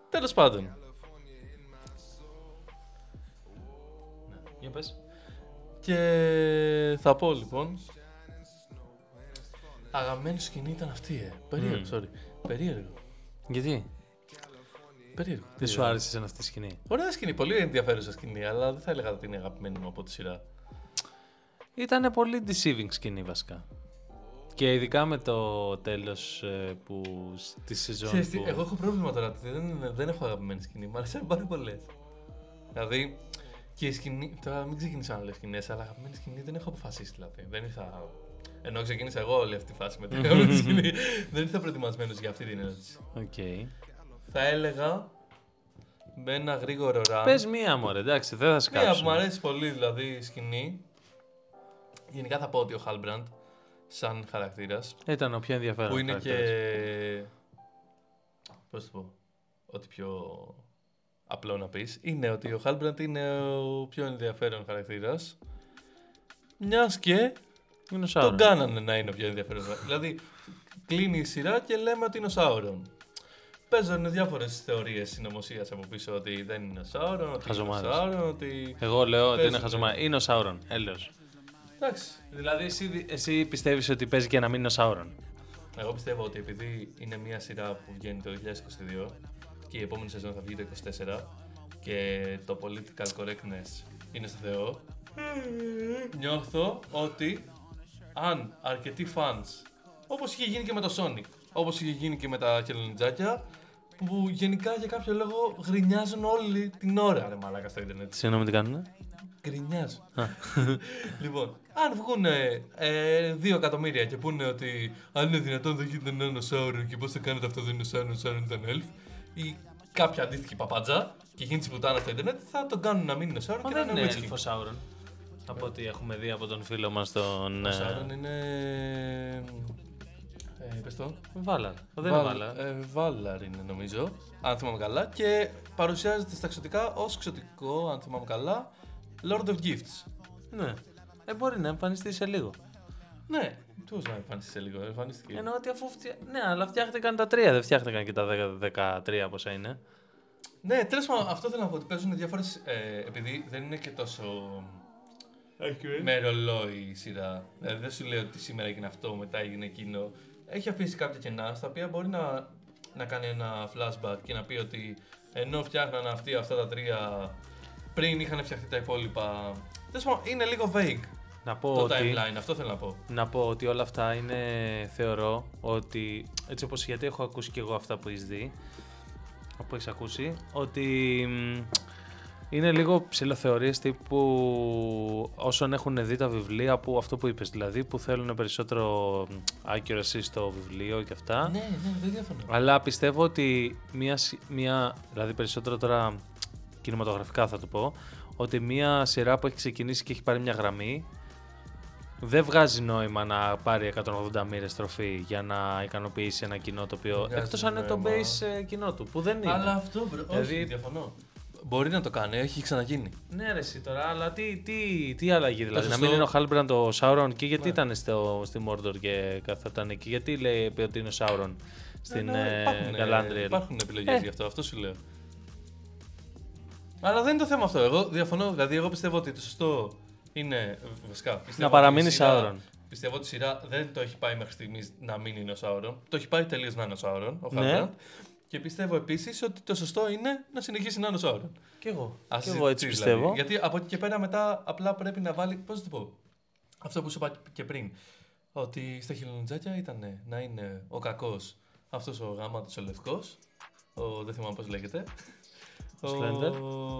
Τέλος πάντων. Για πες. Και θα πω λοιπόν. Αγαπημένη σκηνή ήταν αυτή, ε. Περίεργο, Μμμ. sorry. Περίεργο. Γιατί; Περίεργο. δεν σου άρεσε εσένα αυτή η σκηνή; Ωραία σκηνή, πολύ ενδιαφέρουσα σκηνή, αλλά δεν θα έλεγα ότι είναι η αγαπημένη μου από τη σειρά. Ήταν πολύ deceiving σκηνή βασικά. Και ειδικά με το τέλος ε, που στη σεζόν Ξέρεις τι, που... εγώ έχω πρόβλημα τώρα. ότι Δεν, δεν έχω αγαπημένη σκηνή. Μ' αρέσουν πάρα πολλές. Δηλαδή, και η σκηνή. Τώρα μην ξεκινήσω άλλες σκηνές, αλλά αγαπημένη σκηνή δεν έχω αποφασίσει δηλαδή. Δεν ήρθα. Ενώ ξεκίνησα εγώ όλη αυτή τη φάση με την αγαπημένη σκηνή. δεν ήρθα προετοιμασμένος για αυτή την ερώτηση. Οκ. Θα έλεγα με ένα γρήγορο run. Πες μία μωρέ, εντάξει, δεν θα Μία που μου σκάψω. αρέσει πολύ δηλαδή η σκηνή. Γενικά θα πω ότι ο Χάλμπραντ, σαν χαρακτήρας, Ήταν ο πιο ενδιαφέρον που είναι χαρακτήρας. και. Πώς το πω. Ό,τι πιο απλό να πεις. Είναι ότι ο Χάλμπραντ είναι ο πιο ενδιαφέρον χαρακτήρας. Μιας και Είναι ο τον Σάουρον. κάνανε να είναι ο πιο ενδιαφέρον χαρακτήρα. δηλαδή, κλείνει η σειρά και λέμε ότι είναι ο Σάουρον. Παίζουν διάφορες θεωρίες συνωμοσίας από πίσω ότι δεν είναι ο Σάουρον, ότι είναι ο Χαζομάρες. Σάουρον, ότι. Εγώ λέω ότι είναι Παίζουνε. χαζομά. Είναι ο Σάουρον, έλεος. Εντάξει. Δηλαδή εσύ, εσύ πιστεύεις ότι παίζει και να μην είναι ο Σάουρον. Εγώ πιστεύω ότι επειδή είναι μια σειρά που βγαίνει το 2022 και η επόμενη σεζόν θα βγει το 2024 και το political correctness είναι στο Θεό, νιώθω ότι αν αρκετοί fans, όπως είχε γίνει και με το Sonic, όπως είχε γίνει και με τα χελονιτζάκια, που γενικά για κάποιο λόγο γρινιάζουν όλη την ώρα, ρε μαλάκα στο ίντερνετ. Συγγνώμη τι κάνουνε; Γκρινιάζουν. λοιπόν, αν βγουν ε, δύο εκατομμύρια και πούνε ότι αν είναι δυνατόν δεν γίνεται να είναι ο Σάουρον και πώς το κάνετε αυτό δεν είναι ο Σάουρον, ο Σάουρον ήταν elf, ή κάποια αντίστοιχη παπάντζα και γίνει τη πουτάνα στο Ιντερνετ, θα τον κάνουν να μην είναι ο Σάουρον Μα και να δεν είναι είναι ο Witch King. έλφο Σάουρον. Από ό,τι έχουμε δει από τον φίλο μας τον... Ο Σάουρον είναι. Ε, πες το. Βάλαρ. Δεν είναι Βάλ- Βάλαρ. ε, Βάλαρ είναι νομίζω, αν θυμάμαι καλά. Και παρουσιάζεται στα εξωτικά ως εξωτικό, αν θυμάμαι καλά, Lord of Gifts. Ναι. Ε, μπορεί να εμφανιστεί σε λίγο. Ναι, του να εμφανιστεί σε λίγο. Εμφανίστηκε. Εννοώ ότι αφού φτια... Ναι, αλλά φτιάχτηκαν τα τρία, δεν φτιάχτηκαν και τα 10, 13 πόσα είναι. Ναι, τέλος πάντων, αυτό θέλω να πω ότι παίζουν διάφορες. Ε, επειδή δεν είναι και τόσο. με ρολόι η σειρά. Δηλαδή δεν σου λέει ότι σήμερα έγινε αυτό, μετά έγινε εκείνο. Έχει αφήσει κάποια κενά στα οποία μπορεί να, να κάνει ένα flashback και να πει ότι ενώ φτιάχναν αυτοί αυτά τα τρία πριν είχαν φτιαχτεί τα υπόλοιπα. Τέλος πάντων, είναι λίγο vague Να πω, το ότι, timeline, αυτό θέλω να πω. να πω ότι όλα αυτά είναι, θεωρώ, ότι έτσι όπως γιατί έχω ακούσει και εγώ αυτά που έχεις δει, που έχεις ακούσει, ότι μ, είναι λίγο ψιλοθεωρίες τύπου όσων έχουν δει τα βιβλία που αυτό που είπες, δηλαδή που θέλουν περισσότερο μ, accuracy στο βιβλίο και αυτά. Ναι, ναι, δεν διαφωνώ. Αλλά πιστεύω ότι μια, σ- μια, δηλαδή περισσότερο τώρα κινηματογραφικά θα το πω, ότι μια σειρά που έχει ξεκινήσει και έχει πάρει μια γραμμή, δεν βγάζει νόημα να πάρει 180 μοίρες στροφή για να ικανοποιήσει ένα κοινό το οποίο. βγάζει Εκτός αν είναι το νόημα. base ε, κοινό του, που δεν είναι. Αλλά αυτό, bro, Δηλαδή- όχι, διαφωνώ. Μπορεί να το κάνει, έχει ξαναγίνει. Ναι, ρε, εσύ τώρα, αλλά τι, τι, τι αλλαγή δηλαδή. Να σωστό- μην είναι ο Χάλμπραντ ο Σάουρον και γιατί Ναι. ήταν στο, στη Μόρντορ και καθόταν εκεί; Γιατί λέει είπε ότι είναι ο Σάουρον στην Ναι, ναι, ε, υπάρχουν, Galadriel. Υπάρχουν επιλογές Ε. γι' αυτό, αυτό σου λέω. Αλλά δεν είναι το θέμα αυτό. Εγώ διαφωνώ. Δηλαδή, εγώ πιστεύω ότι το σωστό είναι. Βασικά. πιστεύω Να παραμείνει ότι η σειρά- Σάουρον. Πιστεύω ότι η σειρά δεν το έχει πάει μέχρι στιγμής να μην είναι ο Σάουρον. Το έχει πάει τελείως να είναι ο Σάουρον, ο Ναι. Χάλμπραντ. Και πιστεύω επίσης ότι το σωστό είναι να συνεχίσει να είναι ο Σάουρον. Κι εγώ. Ας Κι εγώ έτσι συζητήσεις, πιστεύω. Δηλαδή. Γιατί από εκεί και πέρα μετά απλά πρέπει να βάλει. Πώς να το πω; Αυτό που σου είπα και πριν. Ότι στα χελονιτζάκια ήταν να είναι ο κακός αυτός ο γάματο ο λευκός. Ο, δεν θυμάμαι πώς λέγεται. Ο Slender.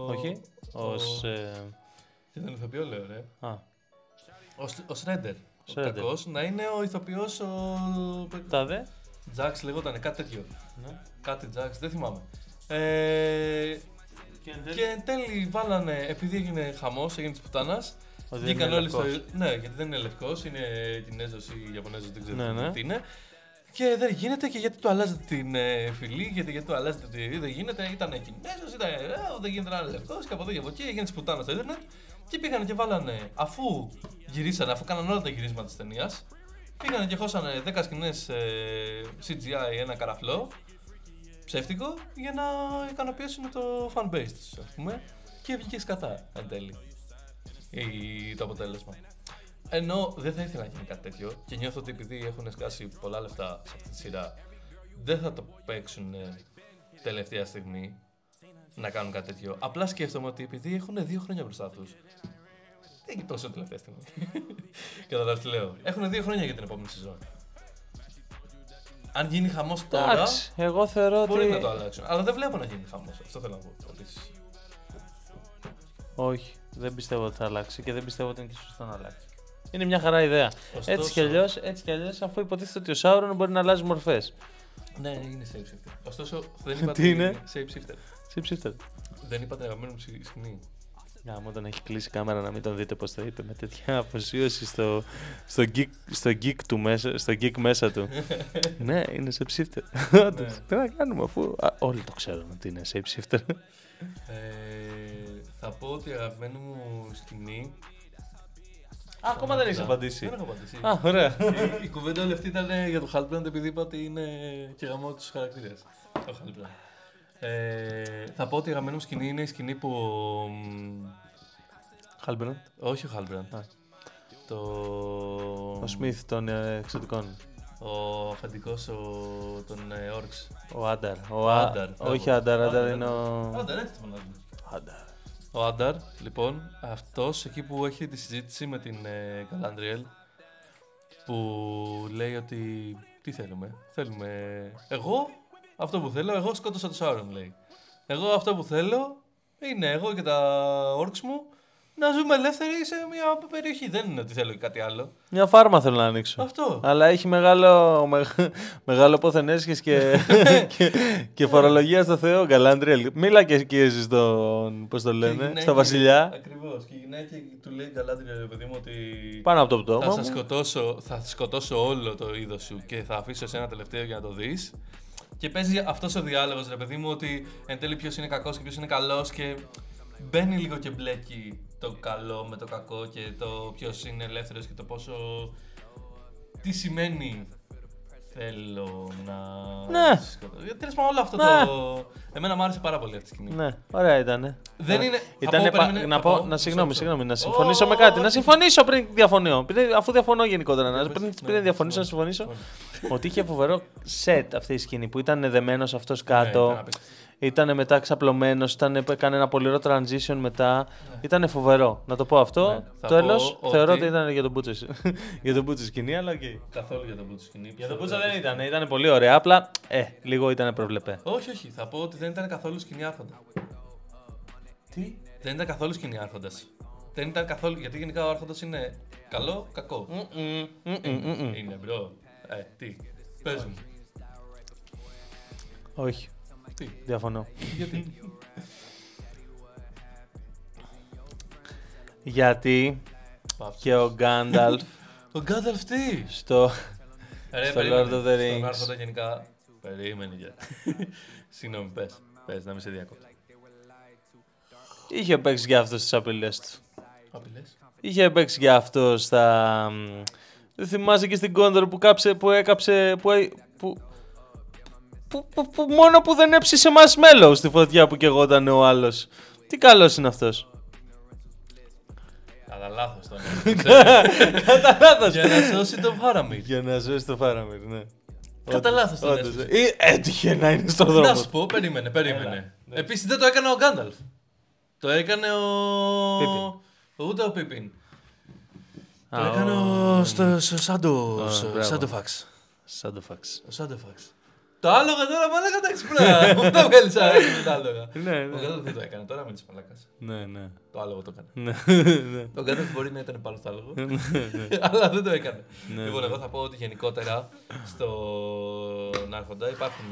Όχι. Ο... Ως, ε, Και τον ηθοποιό λέω, ρε. α, Ο, Σ- ο Σρέντερ. ο Σρέντερ. κακός, να είναι ο ηθοποιός ο... Τάδε. Τζάξ λεγόταν, κάτι τέτοιο. Ναι. Κάτι Τζάξ, δεν θυμάμαι. Ε, και εν τέλει βάλανε, επειδή έγινε χαμός, έγινε της πουτάνας, Ότι δεν βγήκαν είναι όλοι στο... λευκός. Ναι, γιατί δεν είναι λευκός, είναι Κινέζος ή Ιαπωνέζος, δεν ξέρω Ναι, ναι. τι είναι. Και δεν γίνεται και γιατί του αλλάζετε την ε, φυλή, γιατί, γιατί του αλλάζετε τη. Δεν γίνεται, ήταν Κινέζος, ήταν. Ε, δεν γίνεται να είναι λευκός και από εδώ και από εκεί. Έγινε σπουτάνα στο Ιντερνετ. Και πήγανε και βάλανε, αφού γυρίσανε, αφού κάνανε όλα τα γυρίσματα της ταινίας, πήγανε και χώσανε 10 σκηνές ε, CGI, ένα καραφλό ψεύτικο για να ικανοποιήσουν το fan base τους, ας πούμε. Και βγήκε σκατά εν τέλει η- το αποτέλεσμα. Ενώ δεν θα ήθελα να γίνει κάτι τέτοιο και νιώθω ότι επειδή έχουν σκάσει πολλά λεφτά σε αυτή τη σειρά, δεν θα το παίξουν ε, τελευταία στιγμή να κάνουν κάτι τέτοιο. Απλά σκέφτομαι ότι επειδή έχουν δύο χρόνια μπροστά τους. Δεν είναι τόσο τελευταία στιγμή. Καταλάβει τι λέω. Έχουν δύο χρόνια για την επόμενη σεζόν. Αν γίνει χαμός τώρα, Εντάξει, εγώ θεωρώ μπορεί ότι. να το αλλάξουν. Αλλά δεν βλέπω να γίνει χαμός. Αυτό θέλω να πω. επίσης. Όχι, δεν πιστεύω ότι θα αλλάξει και δεν πιστεύω ότι είναι και σωστό να αλλάξει. Είναι μια χαρά ιδέα. Ωστόσο- Έτσι κι αλλιώς, έτσι κι αλλιώς, αφού υποτίθεται ότι ο Σάουρον μπορεί να αλλάζει μορφές. Ναι, είναι shape shifter. Ωστόσο, δεν είπα Τι είναι; shape shifter. Ψήψτε. Δεν είπα την αγαπημένη μου σκη- σκηνή. Γάμο όταν έχει κλείσει η κάμερα να μην τον δείτε πώς το είπε με τέτοια αφοσίωση στο, στο, geek, στο, geek του μέσα, στο geek μέσα του. ναι, είναι σε ψήφτερ. Όντως, Τι να κάνουμε αφού α, όλοι το ξέρουν ότι είναι σε ψήφτερ. Ε, θα πω ότι η αγαπημένη μου σκηνή. Α, ακόμα δεν έχεις Δεν απαντήσει. έχω απαντήσει. Α, ωραία. η, η κουβέντα όλη αυτή ήταν για το Halbrand επειδή είπα ότι είναι και γαμό του χαρακτήρε. Το Halbrand. Ε, θα πω ότι η αγαπημένη μου σκηνή είναι η σκηνή που. ο, μ, Χάλμπραντ. όχι ο Halbrand. Α. Το. Ο Σμιθ των ε, εξωτικών. Ο αφεντικός των ε, Orcs. Ο Άνταρ. Ο Ο Α- Άνταρ, μπράβο. Όχι Άνταρ, Άνταρ Άνταρ, είναι ο. Άντε, έτσι το φωνάζουμε. Άνταρ. Ο Άνταρ, λοιπόν, αυτός εκεί που έχει τη συζήτηση με την ε, Galadriel που λέει ότι τι θέλουμε, θέλουμε εγώ αυτό που θέλω, εγώ σκότωσα το Σάουρον λέει. Εγώ αυτό που θέλω είναι εγώ και τα όρξ μου να ζούμε ελεύθεροι σε μια περιοχή. Δεν είναι ότι θέλω και κάτι άλλο. Μια φάρμα θέλω να ανοίξω. Αυτό. Αλλά έχει μεγάλο, με, μεγάλο πόθεν έσχες και, και, και φορολογία στο Θεό, Γκαλάντριελ. Μίλα και εκεί εσύ στον, πώς το Και η λένε, γυναίκα- στα βασιλιά. Ακριβώς. Και η γυναίκα του λέει Galadriel, παιδί μου, ότι Πάνω από το πτώμα θα, μου. σας σκοτώσω, θα σκοτώσω όλο το είδος σου και θα αφήσω σε ένα τελευταίο για να το δεις. Και παίζει αυτός ο διάλογος, ρε παιδί μου, ότι εν τέλει ποιος είναι κακός και ποιος είναι καλός και μπαίνει λίγο και μπλέκει το καλό με το κακό και το ποιος είναι ελεύθερος και το πόσο. Τι σημαίνει θέλω να. Ναι. σκοτώσω. Τέλος πάντων, όλο αυτό Ναι. το. Εμένα μου άρεσε πάρα πολύ αυτή τη σκηνή. Ναι, ωραία ήταν. Δεν είναι- θα Ήτανε πω, πα- περίμενε, να θα πω, πω, να μισό συγγνώμη, λεπτό. συγγνώμη, να Ω, συμφωνήσω με ω, κάτι. ω, Να ω. συμφωνήσω πριν διαφωνώ. Πριν- Αφού διαφωνώ γενικότερα, να, πες, πριν, ναι, πριν διαφωνήσω, να συμφωνώ, συμφωνήσω. Ότι είχε φοβερό σετ αυτή η σκηνή που ήταν δεμένος αυτός Ναι, κάτω. Ήταν απίστευτο. Ήταν μετά ξαπλωμένος, έκανε ένα πολύ ωραίο transition μετά. Ήταν φοβερό. Να το πω αυτό. Ναι. Θα Τέλος, πω θεωρώ ότι- ότι ήταν για τον μπούτσο. για τον μπούτσο σκηνή, αλλά οκ. Καθόλου για τον μπούτσο σκηνή. Για τον μπούτσο δεν ήταν, ήταν πολύ ωραία. Απλά, ε, λίγο ήταν προβλεπέ. Όχι, όχι. Θα πω ότι δεν ήταν καθόλου σκηνή άρχοντα. Τι; Δεν ήταν καθόλου σκηνή άρχοντας. Δεν ήταν καθόλου. Γιατί γενικά ο άρχοντας είναι καλό, κακό. Είναι bro. Ε, τι. Πες μου. Όχι, Τι; διαφωνώ. Γιατί; Γιατί Πάψε. και ο Γκάνταλφ Ο Γκάνταλφ τι; στο. Ρε, Στο περίμενε. Lord of the Στον Rings. άρχοντα γενικά. Περίμενε για. Συγγνώμη, πες. Πες, να μην σε διακόπτω. είχε παίξει για αυτό στι απειλές του. Απειλές; Είχε παίξει για αυτό στα. μ, Δεν θυμάσαι και στην Κόντορ που, κάψε, που έκαψε. Που, έ- που, που, που, που μόνο που δεν έψησε μας μέλος στη φωτιά που κεγόταν ο άλλος. Τι καλός είναι αυτός. Κατά λάθος τον. Κατά λάθος. Για να σώσει τον Φάραμιρ. Για να ζήσει το Φάραμιρ, ναι. Κατά Όντως, λάθος τον όντως. έσπασε. Ή έτυχε να είναι στον δρόμο. Να σου πω, περίμενε, περίμενε. Επίσης δεν το έκανε ο Γκάνταλφ. Το έκανε ο. Πίπιν. Ούτε ο Πίπιν. Το Α, έκανε ο- ο. στο- στο Σάντο. Α, στο μπράβο. Σάντοφαξ. Σάντοφαξ. Ο Σάντοφαξ. Το άλογο τώρα μαλάκα τα ξυπνά. Μου το βγάλεις άραγε με τα άλογα. Ναι, Ο ναι. Γκάνταλφ δεν το έκανε τώρα με τη μαλάκα. Ναι, ναι. Το άλογο το έκανε. Ναι, ναι. Ο Γκάνταλφ μπορεί να ήταν πάνω στο άλογο. Ναι, Αλλά δεν το έκανε. Ναι, Λοιπόν, ναι. εγώ θα πω ότι γενικότερα στον Άρχοντα υπάρχουν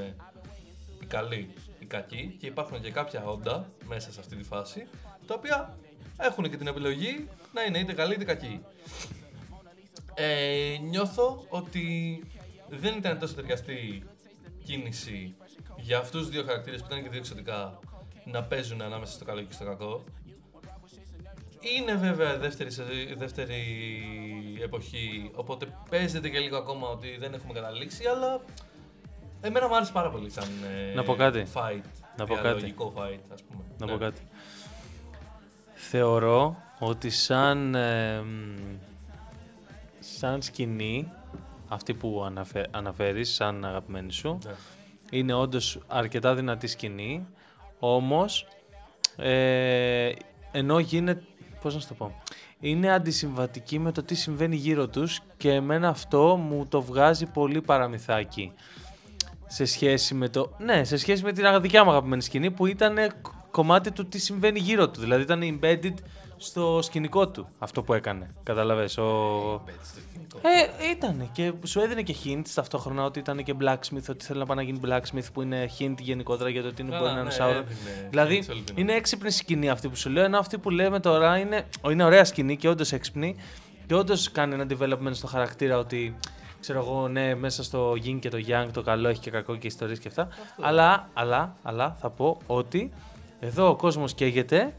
οι καλοί, οι κακοί και υπάρχουν και κάποια όντα μέσα σε αυτή τη φάση τα οποία έχουν και την επιλογή να είναι είτε καλοί είτε κακοί. Ε, νιώθω ότι δεν ήταν τόσο ταιριαστή κίνηση για αυτούς τους δύο χαρακτήρες που ήταν και δύο εξωτικά να παίζουν ανάμεσα στο καλό και στο κακό. Είναι βέβαια δεύτερη, σε- δεύτερη εποχή, οπότε παίζεται και λίγο ακόμα ότι δεν έχουμε καταλήξει, αλλά εμένα μου άρεσε πάρα πολύ σαν ε, Να πω κάτι. fight, Να πω κάτι. διαλογικό fight, ας πούμε. Να Ναι. πω κάτι. Θεωρώ ότι σαν, ε, μ, σαν σκηνή, αυτή που αναφε, αναφέρεις, σαν αγαπημένη σου, Ναι. είναι όντως αρκετά δυνατή σκηνή, όμως, ε, ενώ γίνεται, πώς να σου το πω, είναι αντισυμβατική με το τι συμβαίνει γύρω τους και εμένα αυτό μου το βγάζει πολύ παραμυθάκι σε σχέση με το. Ναι, σε σχέση με την δικιά μου αγαπημένη σκηνή που ήταν κομμάτι του τι συμβαίνει γύρω του. Δηλαδή ήταν embedded στο σκηνικό του αυτό που έκανε. Καταλαβες. Ο... Έτσι, το σκηνικό. Ε, ήταν και σου έδινε και hints ταυτόχρονα ότι ήταν και blacksmith, ότι θέλει να πάει να γίνει blacksmith που είναι hint γενικότερα για το ότι είναι Καλά, μπορεί να είναι ναι, Sauron. έδινε Δηλαδή hints όλη την είναι έξυπνη σκηνή αυτή που σου λέω, ενώ αυτή που λέμε τώρα είναι, είναι ωραία σκηνή και όντως έξυπνη και όντως κάνει ένα development στο χαρακτήρα ότι ξέρω εγώ, ναι, μέσα στο yin και το yang το καλό έχει και κακό και ιστορίες και αυτά. Αλλά, αλλά, αλλά θα πω ότι εδώ ο κόσμος καίγεται.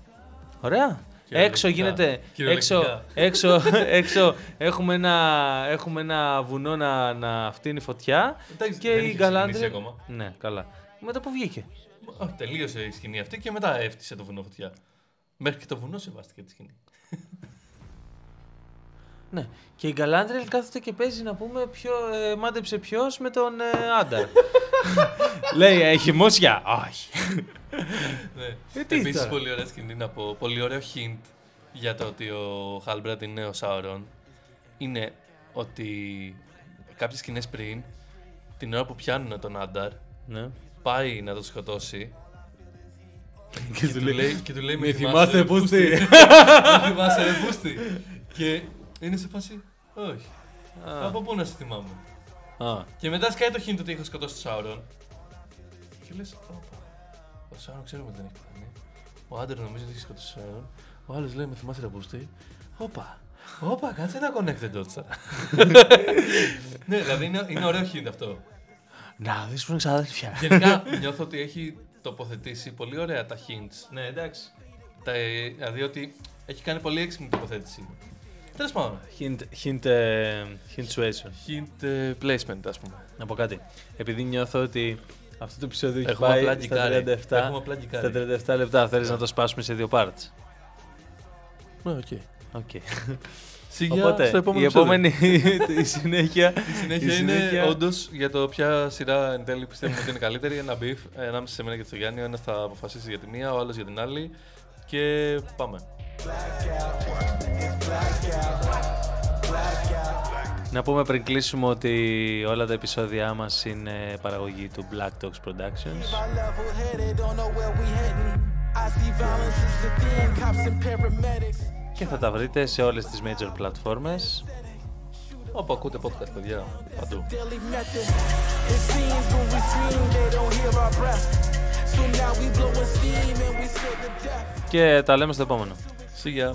Ωραία. Έξω Κυριολεκτικά. γίνεται. Έξω, Κυριολεκτικά. έξω, έξω έχουμε, ένα, έχουμε ένα βουνό να, να φτύνει φωτιά. Εντάξει, και δεν η είχε Γκαλάντρια. ξεκινήσει ακόμα. Ναι, καλά. Μετά που βγήκε. Α, τελείωσε η σκηνή αυτή και μετά έφτιασε το βουνό φωτιά. Μέχρι και το βουνό σεβάστηκε τη σκηνή. Ναι. Και η Γκαλάντρελ κάθεται και παίζει να πούμε ποιο, ε, μάντεψε ποιος με τον ε, Άνταρ. Λέει, έχει μόσια. Όχι. Ναι. Ε, τι Επίσης τώρα; πολύ ωραία σκηνή να πω. Πολύ ωραίο hint για το ότι ο Χάλμπραντ είναι ο Σάουρον. Είναι ότι κάποιες σκηνές πριν, την ώρα που πιάνουν τον Άνταρ, ναι. πάει να τον σκοτώσει Και και του λέει, και του λέει «Μη θυμάσαι πούστη». Με θυμάσαι ρε πούστη. Και είναι σε φάση, όχι. Α. Από πού να σε θυμάμαι. Α, Και μετά σκάει το hint ότι έχω σκοτώσει τον Σάουρον. Και λες, «Όπα, ο Σάουρον ξέρουμε ότι δεν έχει κάνει. Ο Άντερ νομίζει ότι έχει σκοτώσει τον Σάουρον. Ο άλλος λέει, με θυμάσαι ρε πούστη. Όπα, όπα, κάτσε ένα connect the dots τώρα. ναι, δηλαδή είναι, είναι ωραίο hint αυτό. Να δεις που είναι ξαδέλφια. Γενικά νιώθω ότι έχει τοποθετήσει πολύ ωραία τα hints. ναι, εντάξει. Τα, δηλαδή ότι έχει κάνει πολύ έξυπνη τοποθέτηση. Τέλος πάντων. Hint, hint, ε, hint situation. Hint ε, placement, ας πούμε. Να πω κάτι. Επειδή νιώθω ότι αυτό το επεισόδιο έχει Έχουμε πάει απλά στα γκικάρει. 37, Έχουμε απλά γκικάρει. στα 37 λεπτά. Θέλεις να το σπάσουμε σε δύο parts. Ναι, OK. OK. Σιγά Οπότε, στο επόμενο η επεισόδιο. επόμενη η συνέχεια, Η συνέχεια η είναι συνέχεια- όντως για το ποια σειρά εν τέλει πιστεύουμε ότι είναι καλύτερη. Ένα beef ε, ανάμεσα σε μένα και τον Γιάννη. Ο ένας θα αποφασίσει για τη μία, ο άλλος για την άλλη. Και πάμε. Να πούμε πριν κλείσουμε ότι όλα τα επεισόδια μας είναι παραγωγή του Black Dogs Productions και θα τα βρείτε σε όλες τις major πλατφόρμες. όπου ακούτε πόκου, καρποδιά παντού. Και τα λέμε στο επόμενο. See ya.